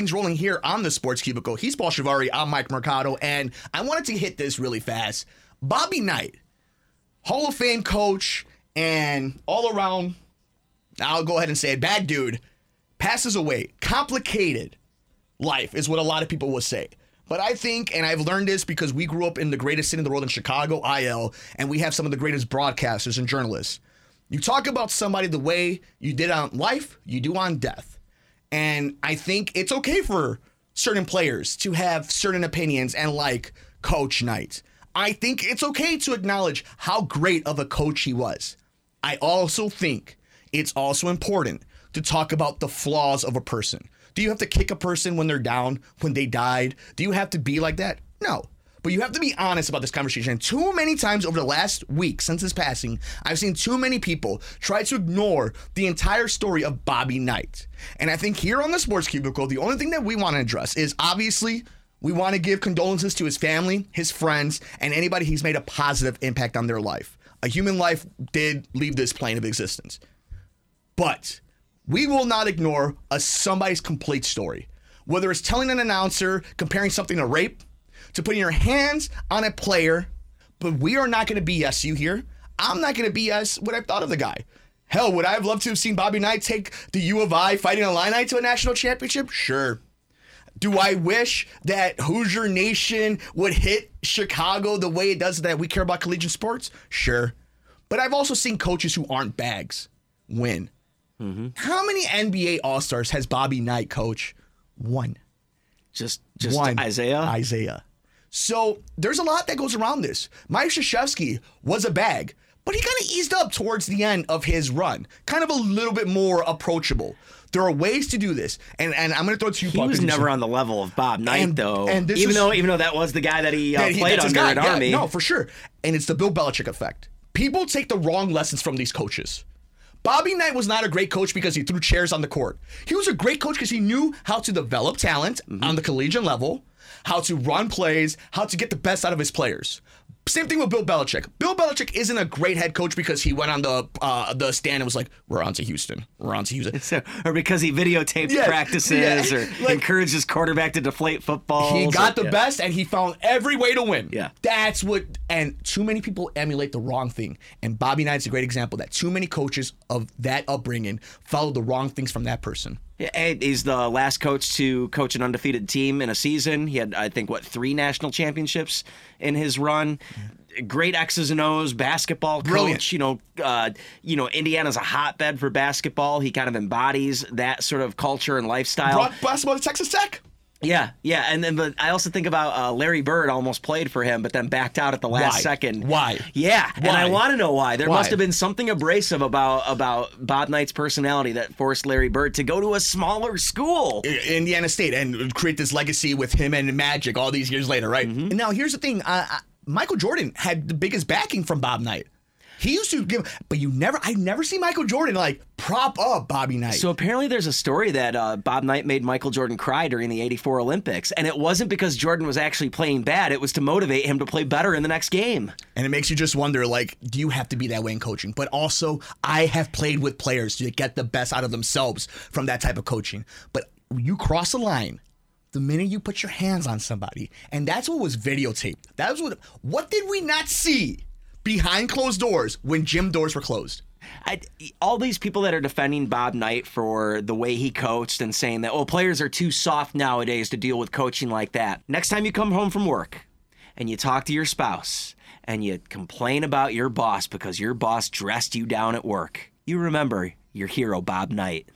things rolling here on the Sports Cubicle. He's Paul Chivari. I'm Mike Mercado, and I wanted to hit this really fast. Bobby Knight, Hall of Fame coach, and all around, I'll go ahead and say it, bad dude, passes away. Complicated life is what a lot of people will say. But I think, and I've learned this because we grew up in the greatest city in the world in Chicago, IL, and we have some of the greatest broadcasters and journalists. You talk about somebody the way you did on life, you do on death. And I think it's okay for certain players to have certain opinions and like Coach Knight. I think it's okay to acknowledge how great of a coach he was. I also think it's also important to talk about the flaws of a person. Do you have to kick a person when they're down, when they died? Do you have to be like that? No. But you have to be honest about this conversation. Too many times over the last week since his passing, I've seen too many people try to ignore the entire story of Bobby Knight. And I think here on the Sports Cubicle, the only thing that we want to address is obviously we want to give condolences to his family, his friends, and anybody he's made a positive impact on their life. A human life did leave this plane of existence. But we will not ignore a somebody's complete story. Whether it's telling an announcer, comparing something to rape, to putting your hands on a player, but we are not going to BS you here. I'm not going to BS what I've thought of the guy. Hell, would I have loved to have seen Bobby Knight take the U of I fighting Illini to a national championship? Sure. Do I wish that Hoosier Nation would hit Chicago the way it does that we care about collegiate sports? Sure. But I've also seen coaches who aren't bags win. Mm-hmm. How many NBA All Stars has Bobby Knight coach? One. Just just One. Isiah. Isiah. So there's a lot that goes around this. Mike Krzyzewski was a bag, but he kind of eased up towards the end of his run, kind of a little bit more approachable. There are ways to do this, and and I'm going to throw it to you. he Buck, was never on the level of Bob Knight, And- though. and this even is- though even though that was the guy that he, uh, that he- played under guy. at Yeah, Army. No, for sure. And it's the Bill Belichick effect. People take the wrong lessons from these coaches. Bobby Knight was not a great coach because he threw chairs on the court. He was a great coach because he knew how to develop talent Mm-hmm. on the collegiate level, how to run plays, how to get the best out of his players. Same thing with Bill Belichick. Bill Belichick isn't a great head coach because he went on the uh, the stand and was like, "We're on to Houston. We're on to Houston." So- or because he videotaped Yeah, practices yeah. or Like- encouraged his quarterback to deflate footballs. He got or- the yeah. best and he found every way to win. Yeah. That's what, and too many people emulate the wrong thing. And Bobby Knight is a great example that too many coaches of that upbringing follow the wrong things from that person. Yeah, He's the last coach to coach an undefeated team in a season. He had, I think, what three national championships in his run. Great X's and O's basketball coach. Brilliant. You know, uh, you know, Indiana's a hotbed for basketball. He kind of embodies that sort of culture and lifestyle. Brought basketball to Texas Tech. Yeah, yeah, and then but I also think about uh, Larry Bird almost played for him, but then backed out at the last Why? second. Why? Yeah, and I want to know why. There Why? must have been something abrasive about about Bob Knight's personality that forced Larry Bird to go to a smaller school. Indiana State and create this legacy with him and Magic all these years later, right? Mm-hmm. And now here's the thing: uh, uh, Michael Jordan had the biggest backing from Bob Knight. He used to give, but you never, I never see Michael Jordan like prop up Bobby Knight. So apparently, there's a story that uh, Bob Knight made Michael Jordan cry during the '84 Olympics, and it wasn't because Jordan was actually playing bad; it was to motivate him to play better in the next game. And it makes you just wonder, like, do you have to be that way in coaching? But also, I have played with players to get the best out of themselves from that type of coaching. But you cross a line the minute you put your hands on somebody, and that's what was videotaped. That was what. What did we not see behind closed doors when gym doors were closed? I, all these people that are defending Bob Knight for the way he coached and saying that, oh, players are too soft nowadays to deal with coaching like that. Next time you come home from work and you talk to your spouse and you complain about your boss because your boss dressed you down at work, you remember your hero, Bob Knight.